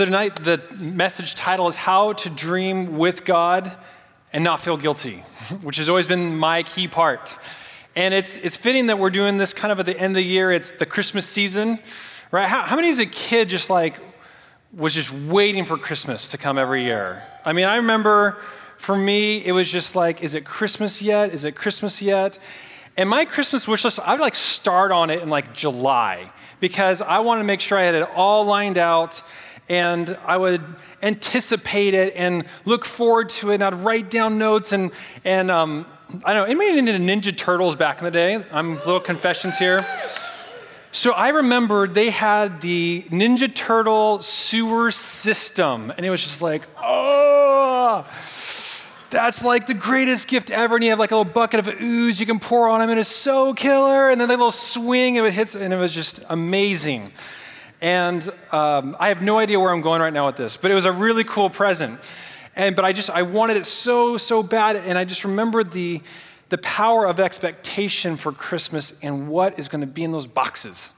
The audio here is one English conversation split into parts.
So, tonight, the message title is How to Dream with God and Not Feel Guilty, which has always been my key part. And it's, it's fitting that we're doing this kind of at the end of the year. It's the Christmas season, right? How, how many as a kid just like was just waiting for Christmas to come every year? I mean, I remember for me, it was just like, is it Christmas yet? Is it Christmas yet? And my Christmas wish list, I would like start on it in like July because I wanted to make sure I had it all lined out and I would anticipate it and look forward to it. And I'd write down notes and, and um, I don't know, anybody into Ninja Turtles back in the day? I'm little confessions here. So I remember they had the Ninja Turtle sewer system, and it was just like, oh, that's like the greatest gift ever. And you have like a little bucket of ooze you can pour on them, and it's so killer. And then the little swing, and it hits, and it was just amazing. And um, I have no idea where I'm going right now with this, but it was a really cool present. And, but I just, I wanted it so, so bad. And I just remembered the, the power of expectation for Christmas and what is going to be in those boxes.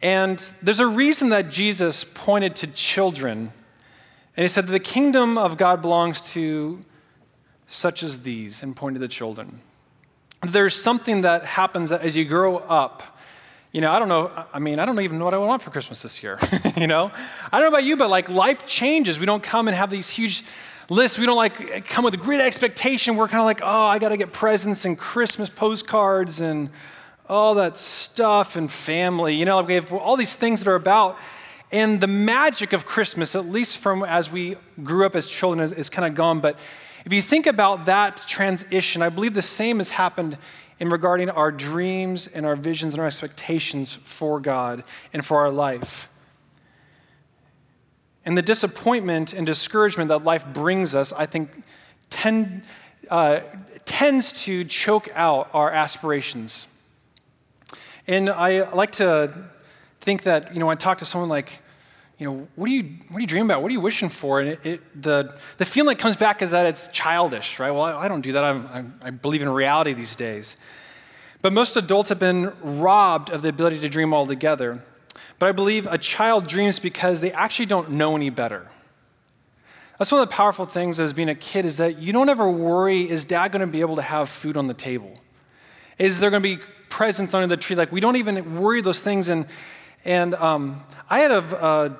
And there's a reason that Jesus pointed to children. And he said that the kingdom of God belongs to such as these, and pointed to the children. There's something that happens as you grow up you know, I don't know. I mean, I don't even know what I want for Christmas this year. you know, I don't know about you, but like life changes. We don't come and have these huge lists. We don't like come with a great expectation. We're kind of like, oh, I got to get presents and Christmas postcards and all that stuff and family. You know, we have all these things that are about. And the magic of Christmas, at least from as we grew up as children, is, is kind of gone. But if you think about that transition, I believe the same has happened in regarding our dreams and our visions and our expectations for God and for our life. And the disappointment and discouragement that life brings us, I think, tend, uh, tends to choke out our aspirations. And I like to think that, you know, when I talk to someone like, you know, what do you, what do you dream about? What are you wishing for? And it, it, the, the feeling that comes back is that it's childish, right? Well, I, I don't do that. I'm, I'm, i believe in reality these days. But most adults have been robbed of the ability to dream altogether. But I believe a child dreams because they actually don't know any better. That's one of the powerful things as being a kid is that you don't ever worry, is dad going to be able to have food on the table? Is there going to be presents under the tree? Like, we don't even worry those things. And and um, I had a,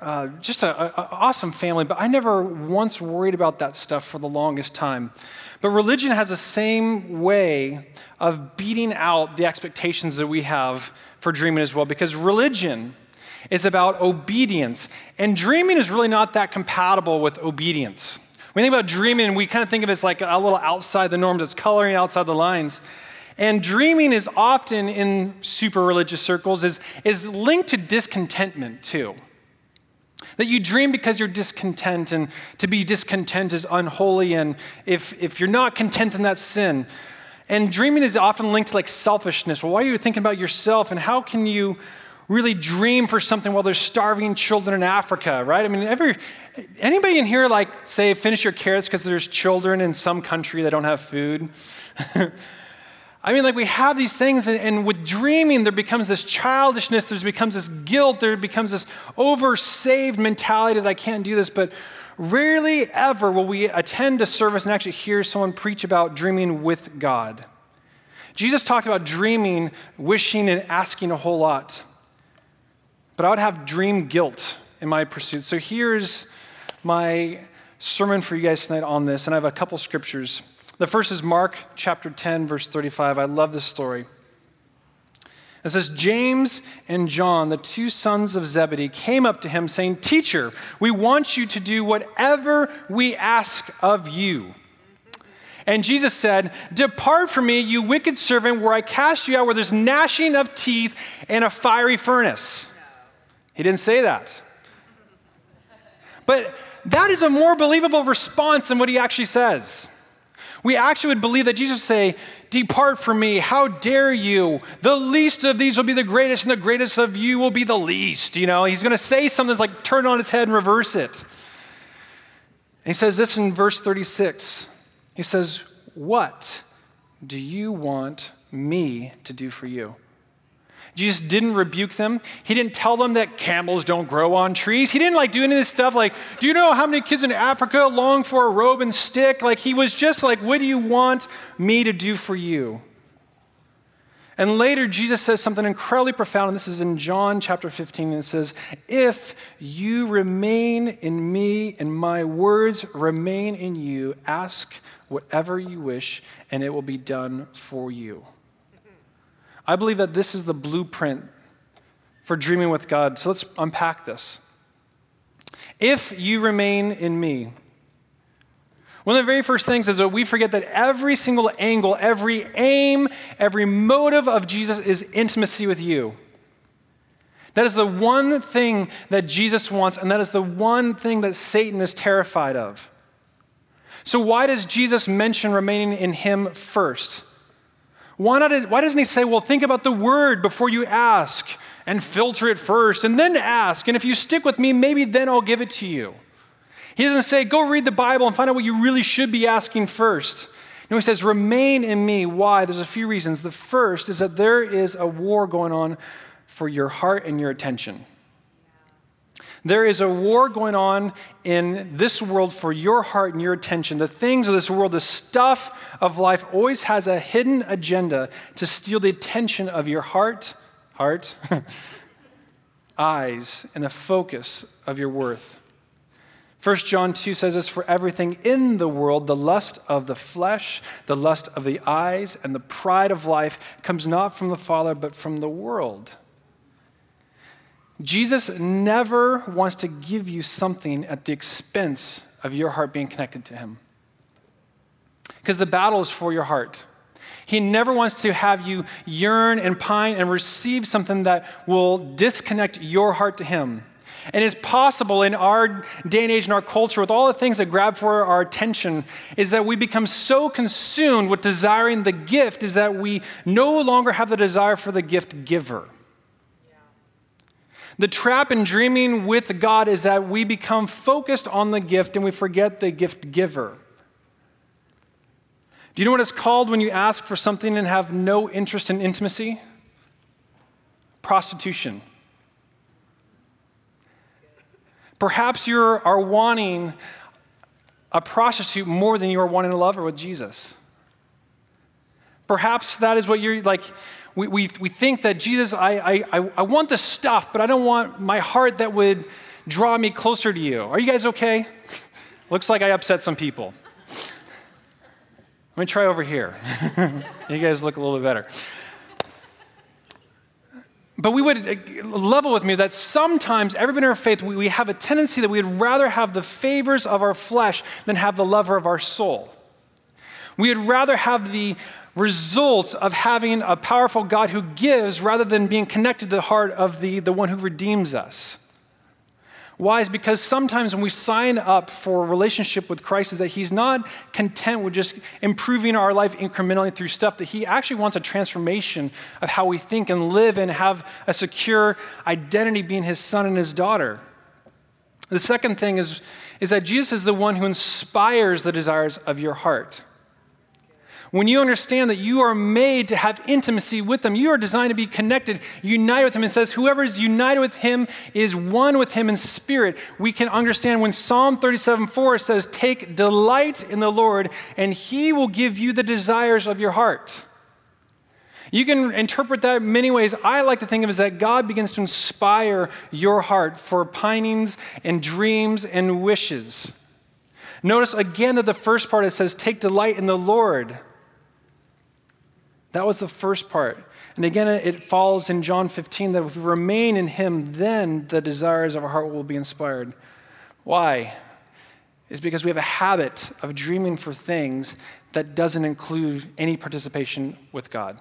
uh, just an awesome family, but I never once worried about that stuff for the longest time. But religion has the same way of beating out the expectations that we have for dreaming as well, because religion is about obedience, and dreaming is really not that compatible with obedience. When we think about dreaming, we kind of think of it as like a little outside the norms, it's coloring outside the lines. And dreaming is often in super religious circles is, is linked to discontentment too. That you dream because you're discontent, and to be discontent is unholy, and if, if you're not content, then that's sin. And dreaming is often linked to like selfishness. Well, why are you thinking about yourself, and how can you really dream for something while there's starving children in Africa, right? I mean, every, anybody in here like say finish your carrots because there's children in some country that don't have food? I mean, like we have these things, and, and, with dreaming, there becomes this childishness, there becomes this guilt, there becomes this over-saved mentality that I can't do this. But rarely ever will we attend a service and actually hear someone preach about dreaming with God. Jesus talked about dreaming, wishing, and asking a whole lot. But I would have dream guilt in my pursuit. So here's my sermon for you guys tonight on this, and I have a couple scriptures. The first is Mark chapter 10, verse 35. I love this story. It says, James and John, the two sons of Zebedee, came up to him saying, Teacher, we want you to do whatever we ask of you. And Jesus said, Depart from me, you wicked servant, where I cast you out where there's gnashing of teeth and a fiery furnace. He didn't say that. But that is a more believable response than what he actually says. We actually would believe that Jesus would say, Depart from me, how dare you? The least of these will be the greatest, and the greatest of you will be the least. You know, he's going to say something that's like turn on his head and reverse it. And he says this in verse 36. He says, What do you want me to do for you? Jesus didn't rebuke them. He didn't tell them that camels don't grow on trees. He didn't like do any of this stuff like, do you know how many kids in Africa long for a robe and stick? Like he was just like, what do you want me to do for you? And later, Jesus says something incredibly profound, and this is in John chapter 15, and it says, If you remain in me and my words remain in you, ask whatever you wish, and it will be done for you. I believe that this is the blueprint for dreaming with God. So let's unpack this. If you remain in me, one of the very first things is that we forget that every single angle, every aim, every motive of Jesus is intimacy with you. That is the one thing that Jesus wants, and that is the one thing that Satan is terrified of. So, why does Jesus mention remaining in him first? Why, not, why doesn't he say, well, think about the word before you ask and filter it first and then ask? And if you stick with me, maybe then I'll give it to you. He doesn't say, go read the Bible and find out what you really should be asking first. No, he says, remain in me. Why? There's a few reasons. The first is that there is a war going on for your heart and your attention. There is a war going on in this world for your heart and your attention. The things of this world, the stuff of life, always has a hidden agenda to steal the attention of your heart, heart, eyes, and the focus of your worth. 1 John 2 says this For everything in the world, the lust of the flesh, the lust of the eyes, and the pride of life comes not from the Father, but from the world. Jesus never wants to give you something at the expense of your heart being connected to Him. Because the battle is for your heart. He never wants to have you yearn and pine and receive something that will disconnect your heart to Him. And it's possible in our day and age, in our culture, with all the things that grab for our attention, is that we become so consumed with desiring the gift, is that we no longer have the desire for the gift giver. The trap in dreaming with God is that we become focused on the gift and we forget the gift giver. Do you know what it's called when you ask for something and have no interest in intimacy? Prostitution. Perhaps you are wanting a prostitute more than you are wanting a lover with Jesus. Perhaps that is what you're like we, we, we think that Jesus, I, I, I want the stuff, but I don't want my heart that would draw me closer to you. Are you guys okay? Looks like I upset some people. Let me try over here. you guys look a little bit better. But we would uh, level with me that sometimes, everybody in our faith, we, we have a tendency that we'd rather have the favors of our flesh than have the lover of our soul. We would rather have the results of having a powerful God who gives rather than being connected to the heart of the, the one who redeems us. Why? Is because sometimes when we sign up for a relationship with Christ, is that He's not content with just improving our life incrementally through stuff, that He actually wants a transformation of how we think and live and have a secure identity being His son and His daughter. The second thing is, is that Jesus is the one who inspires the desires of your heart. When you understand that you are made to have intimacy with Him, you are designed to be connected, united with Him. It says, Whoever is united with Him is one with Him in spirit. We can understand when Psalm 37 4 says, Take delight in the Lord, and He will give you the desires of your heart. You can interpret that many ways. I like to think of it as that God begins to inspire your heart for pinings and dreams and wishes. Notice again that the first part it says, Take delight in the Lord. That was the first part. And again, it follows in John 15 that if we remain in Him, then the desires of our heart will be inspired. Why? Is because we have a habit of dreaming for things that doesn't include any participation with God.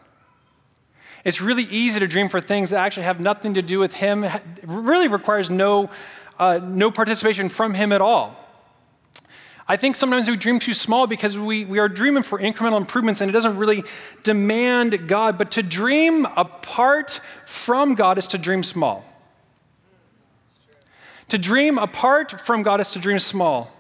It's really easy to dream for things that actually have nothing to do with Him, it really requires no, uh, no participation from Him at all. I think sometimes we dream too small because we, we are dreaming for incremental improvements and it doesn't really demand God. But to dream apart from God is to dream small. To dream apart from God is to dream small.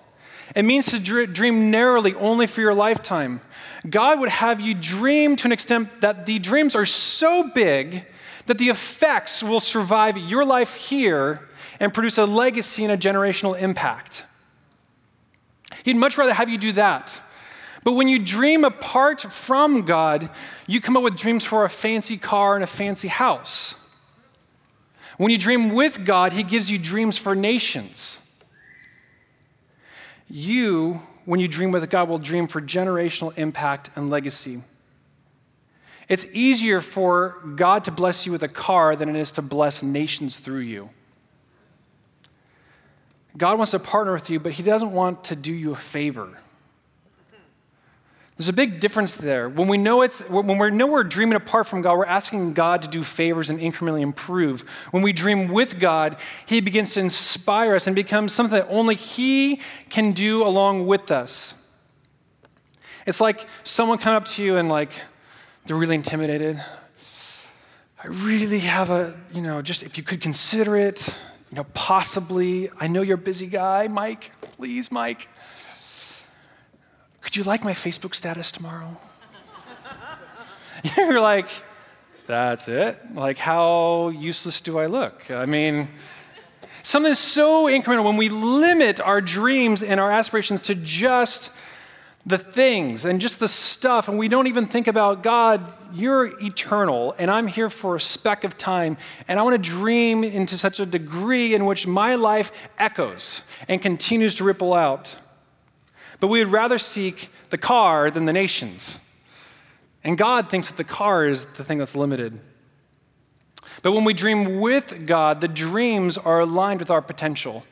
It means to dream narrowly only for your lifetime. God would have you dream to an extent that the dreams are so big that the effects will survive your life here and produce a legacy and a generational impact. He'd much rather have you do that. But when you dream apart from God, you come up with dreams for a fancy car and a fancy house. When you dream with God, He gives you dreams for nations. You, when you dream with God, will dream for generational impact and legacy. It's easier for God to bless you with a car than it is to bless nations through you. God wants to partner with you, but He doesn't want to do you a favor. There's a big difference there. When we know it's when we know we're dreaming apart from God, we're asking God to do favors and incrementally improve. When we dream with God, He begins to inspire us and becomes something that only He can do along with us. It's like someone come up to you and like they're really intimidated. I really have a, you know, just if you could consider it, you know, possibly. I know you're a busy guy, Mike. Please, Mike. Could you like my Facebook status tomorrow? You're like, That's it? Like, how useless do I look? I mean, something so incremental when we limit our dreams and our aspirations to just the things and just the stuff, and we don't even think about God, you're eternal, and I'm here for a speck of time, and I want to dream into such a degree in which my life echoes and continues to ripple out. But we would rather seek the car than the nations. And God thinks that the car is the thing that's limited. But when we dream with God, the dreams are aligned with our potential.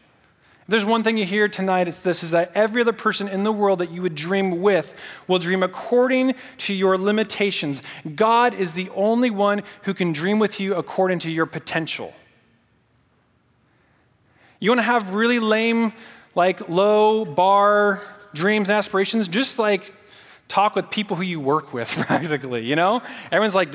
There's one thing you hear tonight, it's this is that every other person in the world that you would dream with will dream according to your limitations. God is the only one who can dream with you according to your potential. You want to have really lame, like low bar dreams and aspirations, just like talk with people who you work with, practically. You know, everyone's like,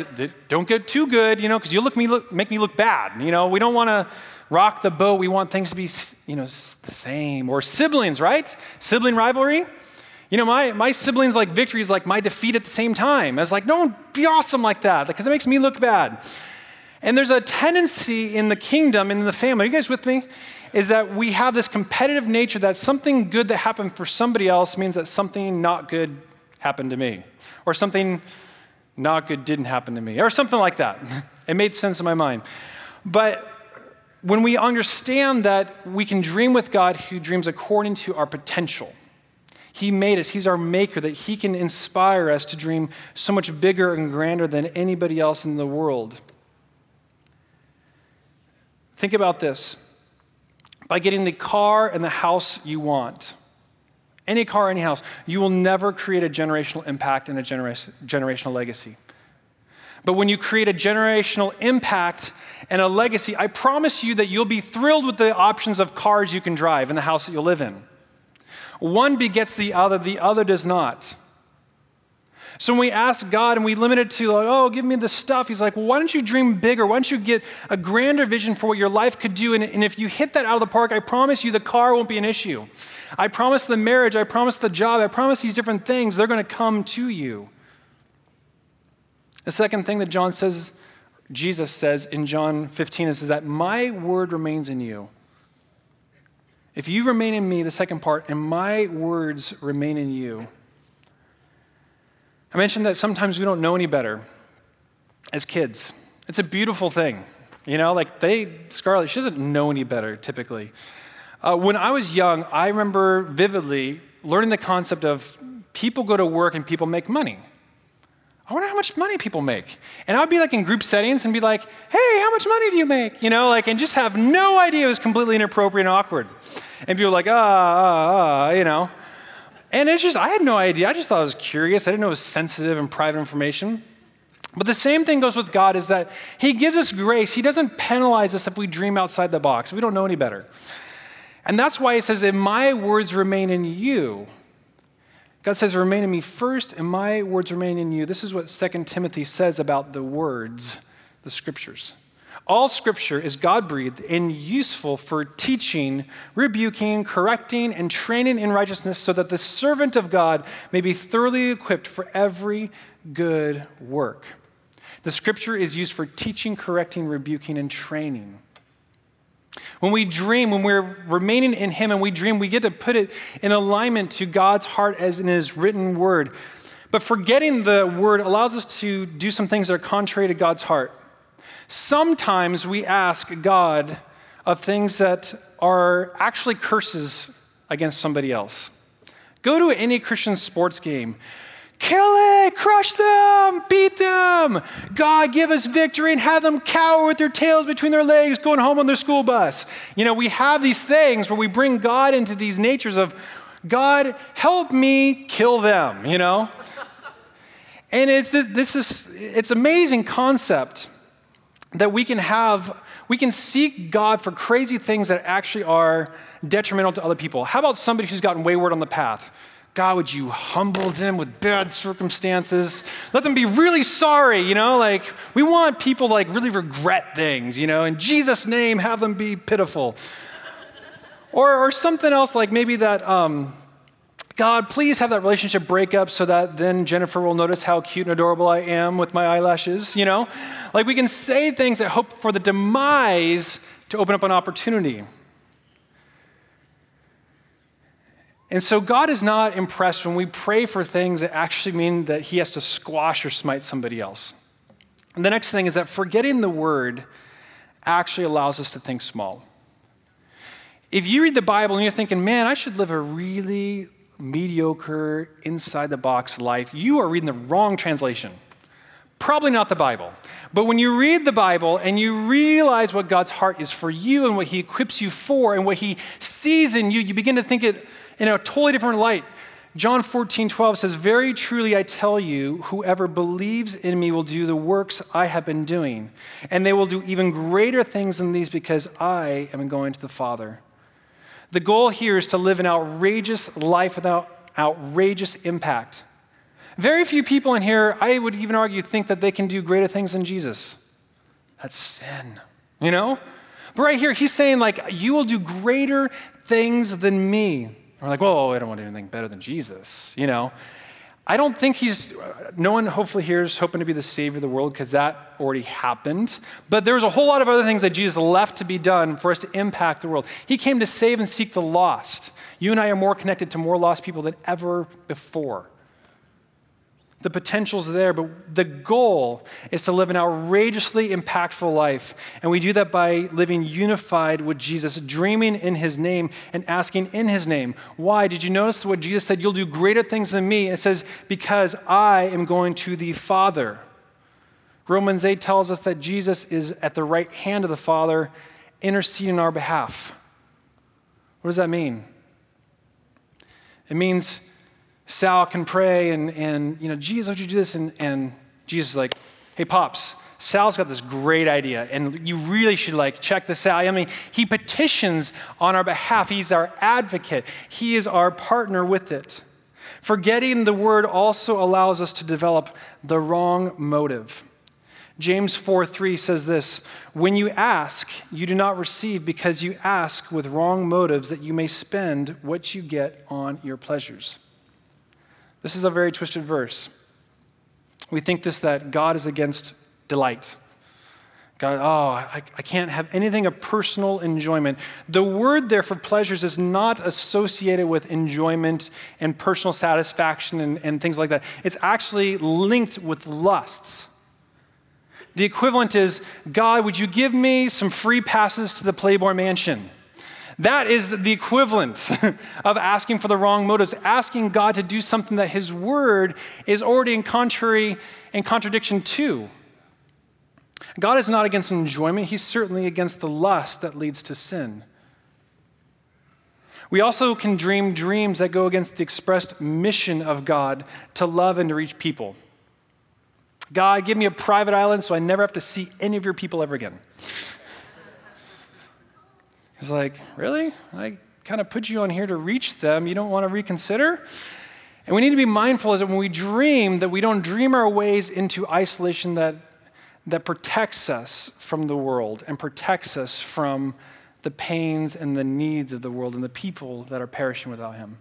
"Don't get too good," you know, because you look me look, make me look bad. You know, we don't want to rock the boat. We want things to be, you know, the same. Or siblings, right? Sibling rivalry. You know, my, my siblings like victory is like my defeat at the same time. I was like, no, be awesome like that, because it makes me look bad. And there's a tendency in the kingdom, in the family. Are you guys with me? is that we have this competitive nature that something good that happened for somebody else means that something not good happened to me, or something not good didn't happen to me, or something like that. It made sense in my mind. But when we understand that we can dream with God who dreams according to our potential, He made us, He's our maker, that He can inspire us to dream so much bigger and grander than anybody else in the world. Think about this by getting the car and the house you want. Any car, any house, you will never create a generational impact and a genera- generational legacy. But when you create a generational impact and a legacy, I promise you that you'll be thrilled with the options of cars you can drive and the house that you'll live in. One begets the other, the other does not. So when we ask God and we limit it to, like, oh, give me the stuff, He's like, well, why don't you dream bigger? Why don't you get a grander vision for what your life could do? And, and if you hit that out of the park, I promise you the car won't be an issue. I promise the marriage, I promise the job, I promise these different things, they're going to come to you. The second thing that John says, Jesus says in John 15 is, that my word remains in you. If you remain in me, the second part, and my words remain in you, I mentioned that sometimes we don't know any better as kids. It's a beautiful thing. You know, like they, Scarlett, she doesn't know any better typically. Uh, when I was young, I remember vividly learning the concept of people go to work and people make money. I wonder how much money people make. And I would be like in group settings and be like, hey, how much money do you make? You know, like, and just have no idea it was completely inappropriate and awkward. And people were like, ah, ah, ah, you know. And it's just, I had no idea. I just thought I was curious. I didn't know it was sensitive and private information. But the same thing goes with God is that He gives us grace. He doesn't penalize us if we dream outside the box. We don't know any better. And that's why He says, If my words remain in you, God says, Remain in me first, and my words remain in you. This is what 2 Timothy says about the words, the scriptures. All scripture is God breathed and useful for teaching, rebuking, correcting, and training in righteousness so that the servant of God may be thoroughly equipped for every good work. The scripture is used for teaching, correcting, rebuking, and training. When we dream, when we're remaining in Him and we dream, we get to put it in alignment to God's heart as in His written word. But forgetting the word allows us to do some things that are contrary to God's heart. Sometimes we ask God of things that are actually curses against somebody else. Go to any Christian sports game. Kill it, crush them, beat them. God, give us victory and have them cower with their tails between their legs going home on their school bus. You know, we have these things where we bring God into these natures of, God, help me kill them, you know? And it's this, this is, it's amazing concept that we can have, we can seek God for crazy things that actually are detrimental to other people. How about somebody who's gotten wayward on the path? God, would you humble them with bad circumstances? Let them be really sorry, you know? Like, we want people to like really regret things, you know? In Jesus' name, have them be pitiful. Or, or something else like maybe that, um, God, please have that relationship break up so that then Jennifer will notice how cute and adorable I am with my eyelashes, you know? Like, we can say things that hope for the demise to open up an opportunity. And so God is not impressed when we pray for things that actually mean that he has to squash or smite somebody else. And the next thing is that forgetting the word actually allows us to think small. If you read the Bible and you're thinking, man, I should live a really mediocre, inside the box life, you are reading the wrong translation. Probably not the Bible. But when you read the Bible and you realize what God's heart is for you and what He equips you for and what He sees in you, you begin to think it in a totally different light. John 14, 12 says, Very truly I tell you, whoever believes in me will do the works I have been doing, and they will do even greater things than these because I am going to the Father. The goal here is to live an outrageous life without outrageous impact. Very few people in here, I would even argue, think that they can do greater things than Jesus. That's sin, you know? But right here, he's saying, like, you will do greater things than me we're like, whoa, I don't want anything better than Jesus, you know? I don't think he's, no one hopefully here is hoping to be the savior of the world because that already happened. But there's a whole lot of other things that Jesus left to be done for us to impact the world. He came to save and seek the lost. You and I are more connected to more lost people than ever before. The potential's there, but the goal is to live an outrageously impactful life. And we do that by living unified with Jesus, dreaming in his name and asking in his name. Why? Did you notice what Jesus said? You'll do greater things than me. And it says, Because I am going to the Father. Romans 8 tells us that Jesus is at the right hand of the Father, interceding on our behalf. What does that mean? It means Sal can pray and, and you know, Jesus, would you do this? And, and Jesus is like, hey, Pops, Sal's got this great idea, and you really should like check this out. I mean, he petitions on our behalf. He's our advocate. He is our partner with it. Forgetting the word also allows us to develop the wrong motive. James 4 3 says this When you ask, you do not receive because you ask with wrong motives that you may spend what you get on your pleasures. This is a very twisted verse. We think this that God is against delight. God, oh, I, I can't have anything of personal enjoyment. The word there for pleasures is not associated with enjoyment and personal satisfaction and, and things like that. It's actually linked with lusts. The equivalent is God, would you give me some free passes to the Playboy Mansion? That is the equivalent of asking for the wrong motives, asking God to do something that His Word is already in contrary and contradiction to. God is not against enjoyment, He's certainly against the lust that leads to sin. We also can dream dreams that go against the expressed mission of God to love and to reach people. God, give me a private island so I never have to see any of your people ever again. He's like, Really? I kind of put you on here to reach them. You don't want to reconsider? And we need to be mindful is that when we dream, that we don't dream our ways into isolation that, that protects us from the world and protects us from the pains and the needs of the world and the people that are perishing without Him.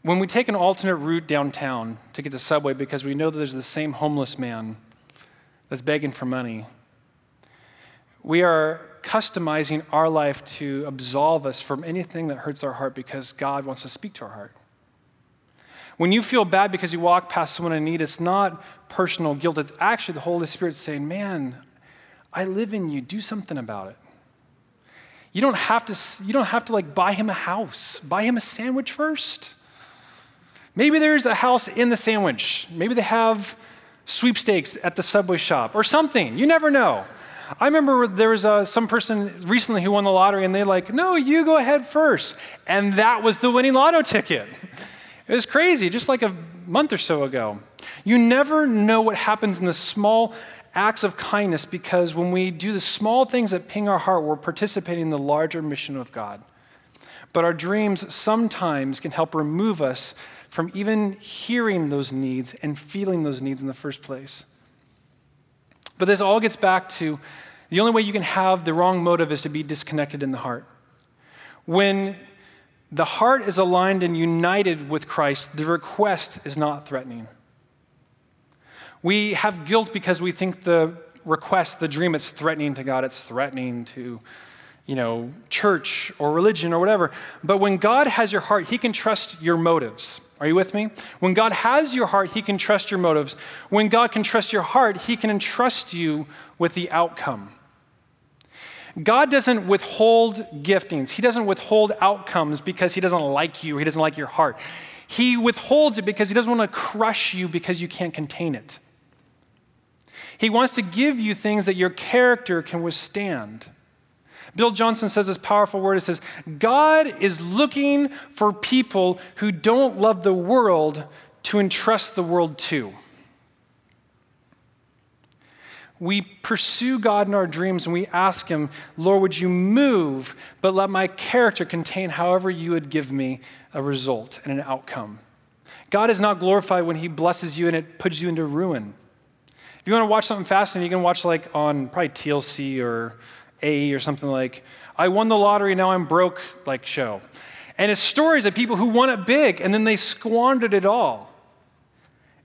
When we take an alternate route downtown to get to Subway because we know that there's the same homeless man that's begging for money, we are customizing our life to absolve us from anything that hurts our heart because God wants to speak to our heart. When you feel bad because you walk past someone in need, it's not personal guilt. It's actually the Holy Spirit saying, Man, I live in you. Do something about it. You don't have to, you don't have to like buy him a house. Buy him a sandwich first. Maybe there's a house in the sandwich. Maybe they have sweepstakes at the subway shop or something. You never know. I remember there was uh, some person recently who won the lottery, and they like, no, you go ahead first. And that was the winning lotto ticket. It was crazy, just like a month or so ago. You never know what happens in the small acts of kindness because when we do the small things that ping our heart, we're participating in the larger mission of God. But our dreams sometimes can help remove us from even hearing those needs and feeling those needs in the first place. But this all gets back to the only way you can have the wrong motive is to be disconnected in the heart. When the heart is aligned and united with Christ, the request is not threatening. We have guilt because we think the request, the dream, it's threatening to God, it's threatening to, you know, church or religion or whatever. But when God has your heart, He can trust your motives. Are you with me? When God has your heart, He can trust your motives. When God can trust your heart, He can entrust you with the outcome. God doesn't withhold giftings. He doesn't withhold outcomes because He doesn't like you or He doesn't like your heart. He withholds it because He doesn't want to crush you because you can't contain it. He wants to give you things that your character can withstand. Bill Johnson says this powerful word. It says, God is looking for people who don't love the world to entrust the world to. We pursue God in our dreams and we ask Him, Lord, would you move, but let my character contain however you would give me a result and an outcome. God is not glorified when He blesses you and it puts you into ruin. If you want to watch something fascinating, you can watch like on probably TLC or a or something like, I won the lottery, now I'm broke, like show. And it's stories of people who won it big and then they squandered it all.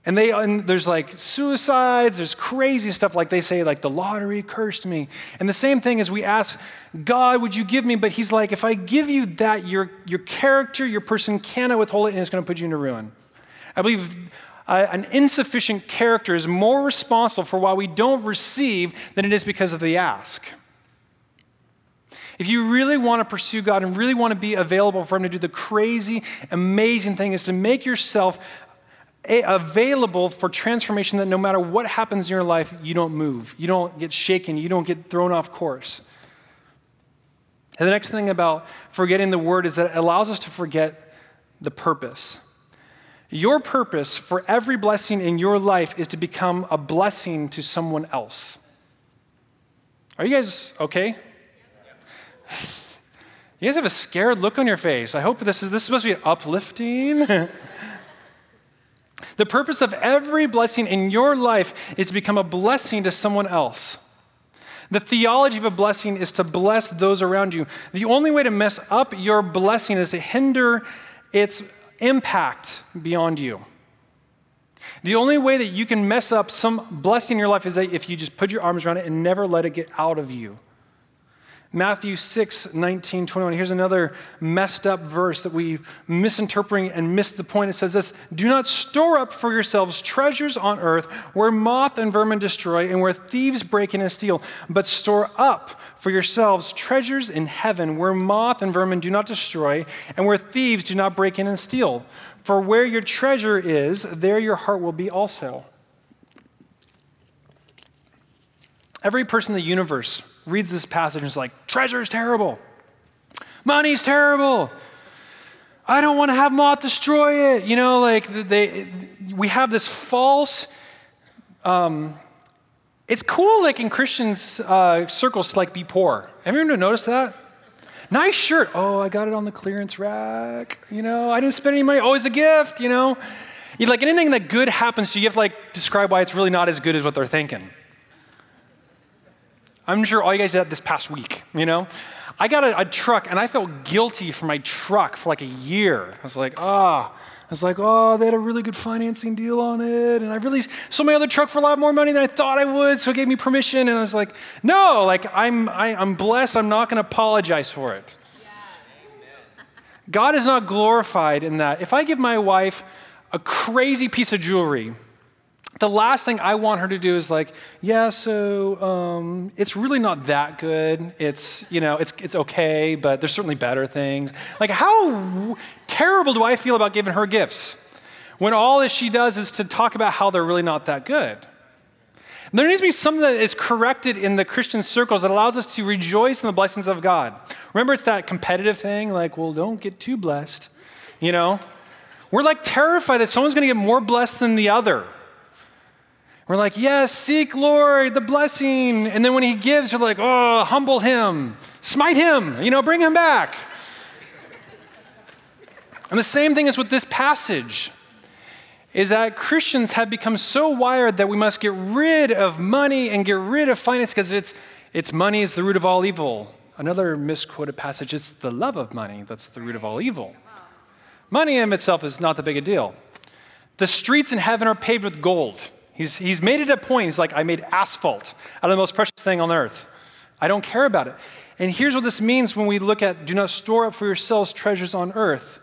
And, they, and there's like suicides, there's crazy stuff like they say, like the lottery cursed me. And the same thing is we ask, God, would you give me? But he's like, if I give you that, your, your character, your person cannot withhold it and it's going to put you into ruin. I believe uh, an insufficient character is more responsible for why we don't receive than it is because of the ask. If you really want to pursue God and really want to be available for Him to do the crazy, amazing thing, is to make yourself available for transformation that no matter what happens in your life, you don't move, you don't get shaken, you don't get thrown off course. And the next thing about forgetting the word is that it allows us to forget the purpose. Your purpose for every blessing in your life is to become a blessing to someone else. Are you guys okay? You guys have a scared look on your face. I hope this is this is supposed to be uplifting. the purpose of every blessing in your life is to become a blessing to someone else. The theology of a blessing is to bless those around you. The only way to mess up your blessing is to hinder its impact beyond you. The only way that you can mess up some blessing in your life is that if you just put your arms around it and never let it get out of you. Matthew 6, 19, 21. Here's another messed up verse that we misinterpret and miss the point. It says this Do not store up for yourselves treasures on earth where moth and vermin destroy and where thieves break in and steal, but store up for yourselves treasures in heaven where moth and vermin do not destroy and where thieves do not break in and steal. For where your treasure is, there your heart will be also. Every person in the universe reads this passage and is like, treasure is terrible. Money's terrible. I don't want to have moth destroy it. You know, like they, we have this false. Um, it's cool, like in Christians uh, circles, to like be poor. Everyone notice that? Nice shirt. Oh, I got it on the clearance rack. You know, I didn't spend any money. Oh, it's a gift. You know, like anything that good happens to you, you have to like describe why it's really not as good as what they're thinking. I'm sure all you guys did that this past week, you know? I got a, a, truck and I felt guilty for my truck for like a year. I was like, ah. Oh. I was like, oh, they had a really good financing deal on it. And I really sold my other truck for a lot more money than I thought I would. So it gave me permission. And I was like, no, like I'm, I, am i am blessed. I'm not going to apologize for it. Yeah. God is not glorified in that. If I give my wife a crazy piece of jewelry, the last thing I want her to do is like, yeah, so um, it's really not that good. It's, you know, it's, it's okay, but there's certainly better things. Like, how terrible do I feel about giving her gifts when all that she does is to talk about how they're really not that good? There needs to be something that is corrected in the Christian circles that allows us to rejoice in the blessings of God. Remember, it's that competitive thing, like, well, don't get too blessed, you know? We're like terrified that someone's gonna get more blessed than the other. We're like, yes, seek, Lord, the blessing. And then when he gives, we're like, oh, humble him, smite him, you know, bring him back. and the same thing is with this passage is that Christians have become so wired that we must get rid of money and get rid of finance because it's, it's money is the root of all evil. Another misquoted passage, it's the love of money that's the root of all evil. Money in itself is not the big a deal. The streets in heaven are paved with gold. He's, he's made it a point. He's like, I made asphalt out of the most precious thing on earth. I don't care about it. And here's what this means when we look at do not store up for yourselves treasures on earth.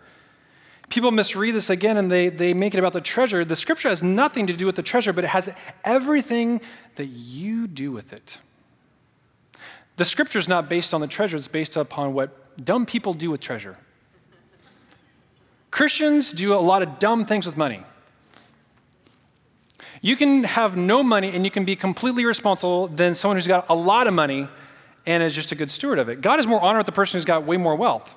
People misread this again and they, they make it about the treasure. The scripture has nothing to do with the treasure, but it has everything that you do with it. The scripture is not based on the treasure, it's based upon what dumb people do with treasure. Christians do a lot of dumb things with money. You can have no money and you can be completely responsible than someone who's got a lot of money and is just a good steward of it. God is more honored with the person who's got way more wealth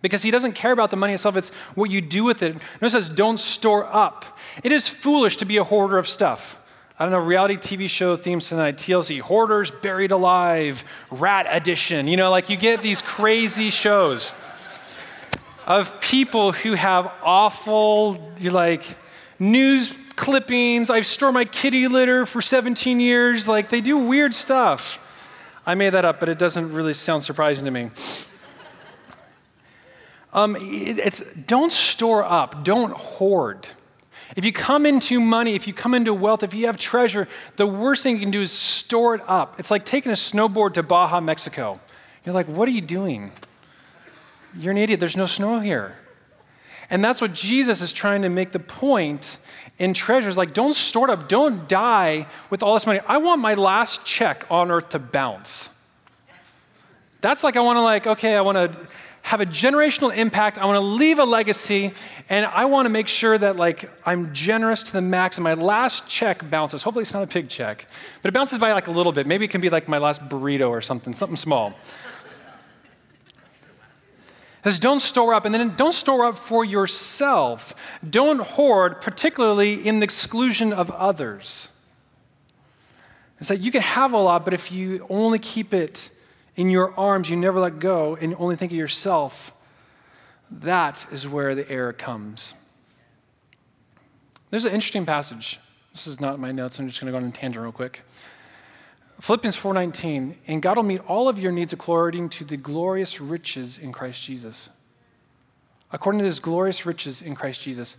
because he doesn't care about the money itself, it's what you do with it. Notice it says, don't store up. It is foolish to be a hoarder of stuff. I don't know, reality TV show themes tonight, TLC, Hoarders Buried Alive, Rat Edition. You know, like you get these crazy shows of people who have awful, like, news clippings. I've stored my kitty litter for 17 years. Like, they do weird stuff. I made that up, but it doesn't really sound surprising to me. Um, it's don't store up, don't hoard. If you come into money, if you come into wealth, if you have treasure, the worst thing you can do is store it up. It's like taking a snowboard to Baja, Mexico. You're like, what are you doing? You're an idiot. There's no snow here. And that's what Jesus is trying to make the point in treasures. Like, don't store it up, don't die with all this money. I want my last check on earth to bounce. That's like, I want to, like, okay, I want to have a generational impact. I want to leave a legacy, and I want to make sure that, like, I'm generous to the max, and my last check bounces. Hopefully, it's not a big check, but it bounces by like a little bit. Maybe it can be like my last burrito or something, something small says, don't store up, and then don't store up for yourself. Don't hoard, particularly in the exclusion of others. It's like you can have a lot, but if you only keep it in your arms, you never let go, and only think of yourself, that is where the error comes. There's an interesting passage. This is not my notes. I'm just going to go on a tangent real quick. Philippians 4:19, and God will meet all of your needs according to the glorious riches in Christ Jesus. According to his glorious riches in Christ Jesus.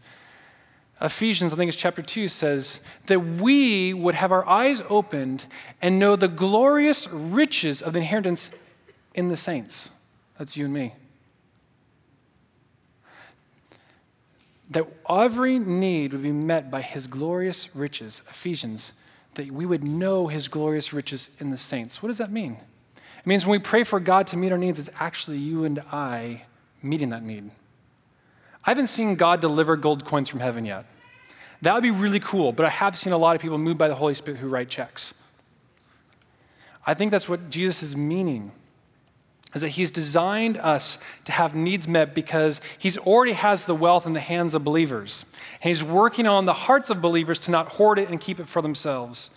Ephesians, I think it's chapter 2, says that we would have our eyes opened and know the glorious riches of the inheritance in the saints. That's you and me. That every need would be met by his glorious riches. Ephesians that we would know his glorious riches in the saints. What does that mean? It means when we pray for God to meet our needs, it's actually you and I meeting that need. I haven't seen God deliver gold coins from heaven yet. That would be really cool, but I have seen a lot of people moved by the Holy Spirit who write checks. I think that's what Jesus is meaning is that he's designed us to have needs met because he's already has the wealth in the hands of believers. And he's working on the hearts of believers to not hoard it and keep it for themselves.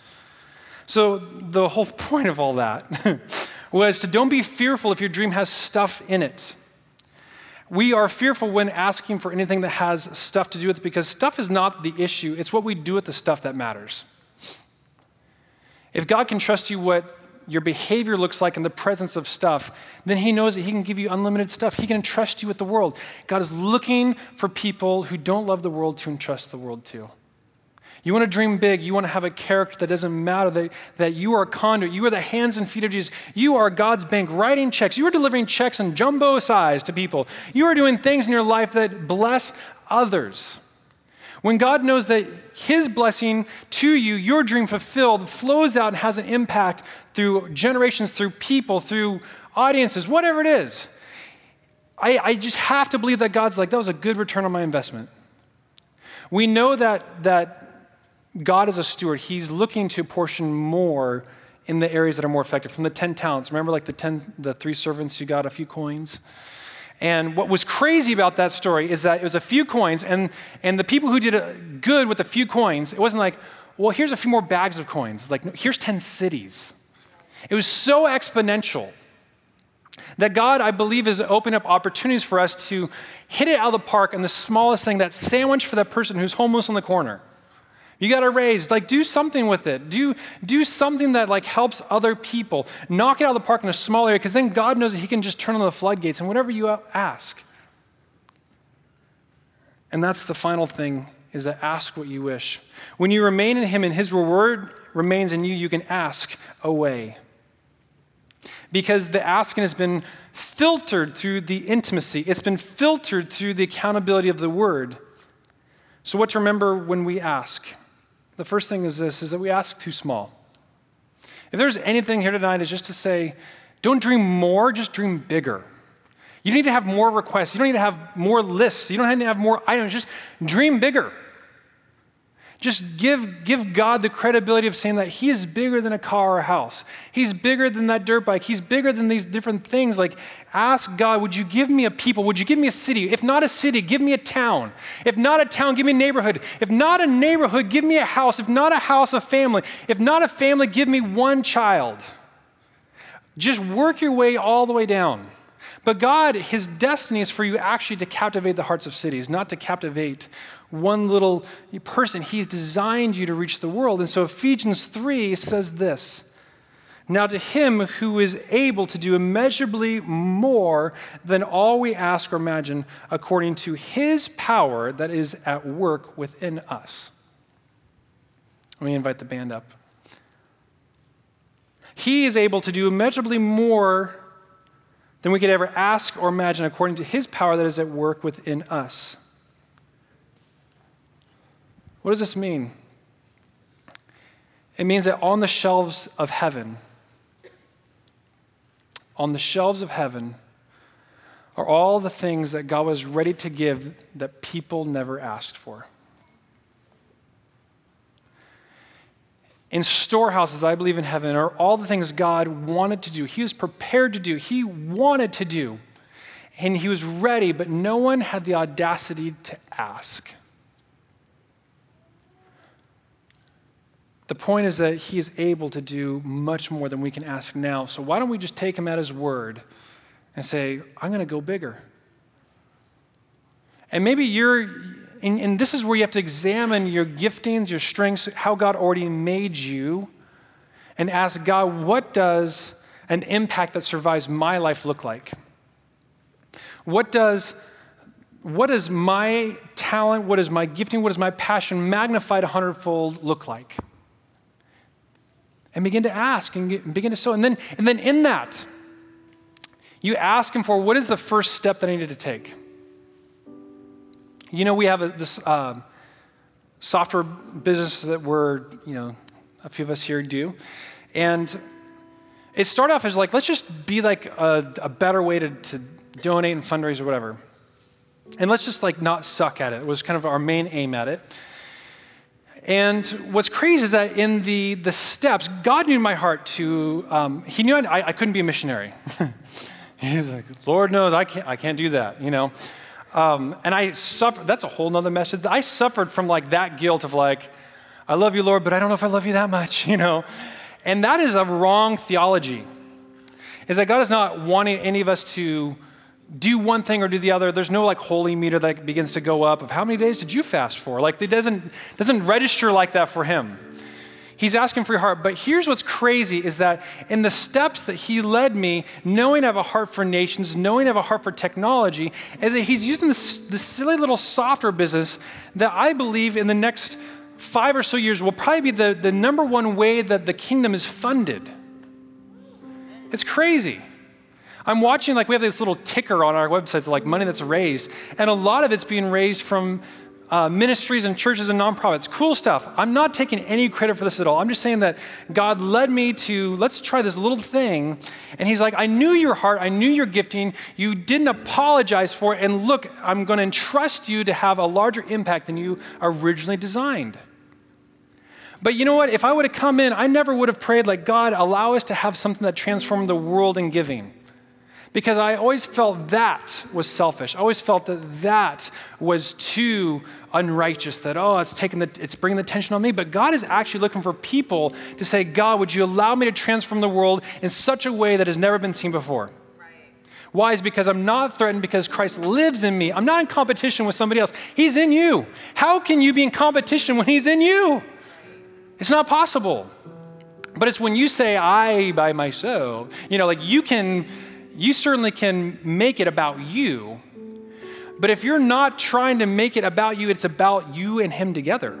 So the whole point of all that was to don't be fearful if your dream has stuff in it. We are fearful when asking for anything that has stuff to do with it because stuff is not the issue, it's what we do with the stuff that matters. If God can trust you what your behavior looks like in the presence of stuff, then He knows that He can give you unlimited stuff. He can entrust you with the world. God is looking for people who don't love the world to entrust the world to. You want to dream big. You want to have a character that doesn't matter, that, that you are a conduit. You are the hands and feet of Jesus. You are God's bank writing checks. You are delivering checks in jumbo size to people. You are doing things in your life that bless others. When God knows that His blessing to you, your dream fulfilled, flows out and has an impact through generations, through people, through audiences, whatever it is, I, I just have to believe that God's like, that was a good return on my investment. We know that, that God is a steward. He's looking to portion more in the areas that are more effective. From the 10 talents, remember like the 10, the three servants who got a few coins? And what was crazy about that story is that it was a few coins, and, and the people who did good with a few coins, it wasn't like, well, here's a few more bags of coins. It's Like, no, here's 10 cities. It was so exponential that God, I believe, has opened up opportunities for us to hit it out of the park in the smallest thing, that sandwich for that person who's homeless on the corner you got to raise, like do something with it. Do, do something that like helps other people. Knock it out of the park in a small area because then God knows that He can just turn on the floodgates and whatever you ask. And that's the final thing is that ask what you wish. When you remain in Him and His reward remains in you, you can ask away. Because the asking has been filtered through the intimacy, it's been filtered through the accountability of the word. So, what to remember when we ask? The first thing is this is that we ask too small. If there's anything here tonight, is just to say, don't dream more, just dream bigger. You need to have more requests. You don't need to have more lists. You don't need to have more items. Just dream bigger. Just give, give God the credibility of saying that He is bigger than a car or a house. He's bigger than that dirt bike. He's bigger than these different things. Like, ask God, would you give me a people? Would you give me a city? If not a city, give me a town. If not a town, give me a neighborhood. If not a neighborhood, give me a house. If not a house, a family. If not a family, give me one child. Just work your way all the way down. But God, His destiny is for you actually to captivate the hearts of cities, not to captivate one little person. He's designed you to reach the world. And so Ephesians 3 says this Now to Him who is able to do immeasurably more than all we ask or imagine, according to His power that is at work within us. Let me invite the band up. He is able to do immeasurably more than we could ever ask or imagine according to his power that is at work within us. What does this mean? It means that on the shelves of heaven, on the shelves of heaven, are all the things that God was ready to give that people never asked for. in storehouses, I believe in heaven, are all the things God wanted to do. He was prepared to do, He wanted to do. And He was ready, but no one had the audacity to ask. The point is that He is able to do much more than we can ask now. So why don't we just take Him at His word and say, I'm going to go bigger? And maybe you're and, and this is where you have to examine your giftings, your strengths, how God already made you, and ask God, what does an impact that survives my life look like? What does what does my talent, what is my gifting, what is my passion magnified a hundredfold look like? And begin to ask and, begin to sow. And then, and then in that, you ask Him for what is the first step that I need to take? You know, we have a, this uh, software business that we're, you know, a few of us here do. And it started off as like, let's just be like a, a better way to, to donate and fundraise or whatever. And let's just like not suck at it. It was kind of our main aim at it. And what's crazy is that in the, the steps, God knew my heart to, um, He knew I, I couldn't be a missionary. He's like, Lord knows I can't, I can't do that, you know. Um, and I suffered, that's a whole nother message. I suffered from like that guilt of like, I love you, Lord, but I don't know if I love you that much, you know? And that is a wrong theology. Is that God is not wanting any of us to, do one thing or do the other. There's no like holy meter that begins to go up of how many days did you fast for? Like it doesn't doesn't register like that for him. He's asking for your heart. But here's what's crazy is that in the steps that he led me, knowing I have a heart for nations, knowing I have a heart for technology, is that he's using this, this silly little software business that I believe in the next five or so years will probably be the, the number one way that the kingdom is funded. It's crazy. I'm watching, like, we have this little ticker on our websites, like money that's raised, and a lot of it's being raised from uh, ministries and churches and nonprofits. Cool stuff. I'm not taking any credit for this at all. I'm just saying that God led me to, let's try this little thing. And He's like, I knew your heart, I knew your gifting. You didn't apologize for it. And look, I'm going to entrust you to have a larger impact than you originally designed. But you know what? If I would have come in, I never would have prayed like, God, allow us to have something that transformed the world in giving because I always felt that was selfish. I always felt that that was too unrighteous, that, oh, it's, taking the, it's bringing the tension on me. But God is actually looking for people to say, God, would you allow me to transform the world in such a way that has never been seen before? Why? Is because I'm not threatened because Christ lives in me. I'm not in competition with somebody else. He's in you. How can you be in competition when He's in you? It's not possible. But it's when you say, I by myself, you know, like you can you certainly can make it about you. But if you're not trying to make it about you, it's about you and Him together.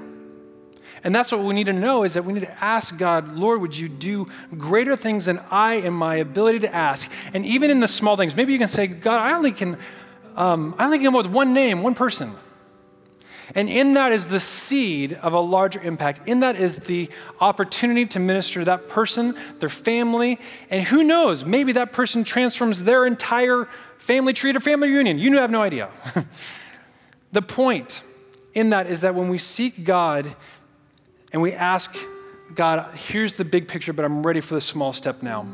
And that's what we need to know is that we need to ask God, Lord, would you do greater things than I in my ability to ask? And even in the small things, maybe you can say, God, I only can, um, I only can come up with one name, one person. And in that is the seed of a larger impact. In that is the opportunity to minister to that person, their family, and who knows, maybe that person transforms their entire family tree to family reunion. You have no idea. the point in that is that when we seek God and we ask God, here's the big picture, but I'm ready for the small step now.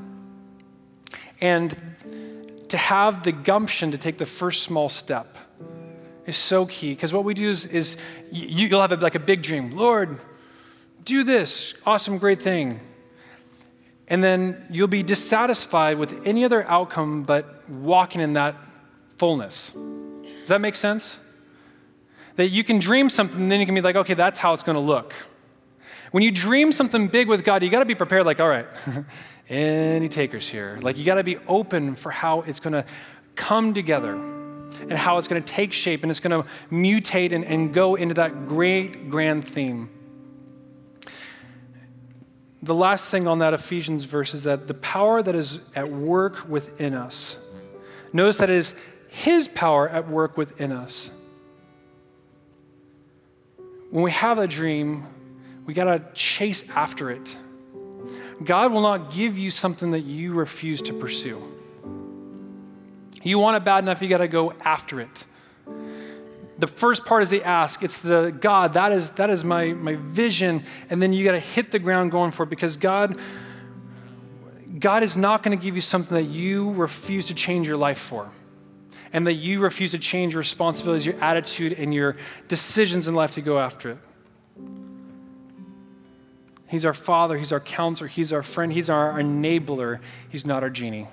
And to have the gumption to take the first small step is so key because what we do is, is you, will have a, like a big dream. Lord, do this awesome, great thing. And then you'll be dissatisfied with any other outcome but walking in that fullness. Does that make sense? That you can dream something, and then you can be like, okay, that's how it's going to look. When you dream something big with God, you got to be prepared, like, all right, any takers here? Like, you got to be open for how it's going to come together and how it's going to take shape and it's going to mutate and, and go into that great grand theme. The last thing on that Ephesians verse is that the power that is at work within us. Notice that it is His power at work within us. When we have a dream, we got to chase after it. God will not give you something that you refuse to pursue. You want it bad enough, you got to go after it. The first part is the ask. It's the God, that is, that is my, my vision. And then you got to hit the ground going for it because God, God is not going to give you something that you refuse to change your life for and that you refuse to change your responsibilities, your attitude, and your decisions in life to go after it. He's our father, he's our counselor, he's our friend, he's our enabler, he's not our genie.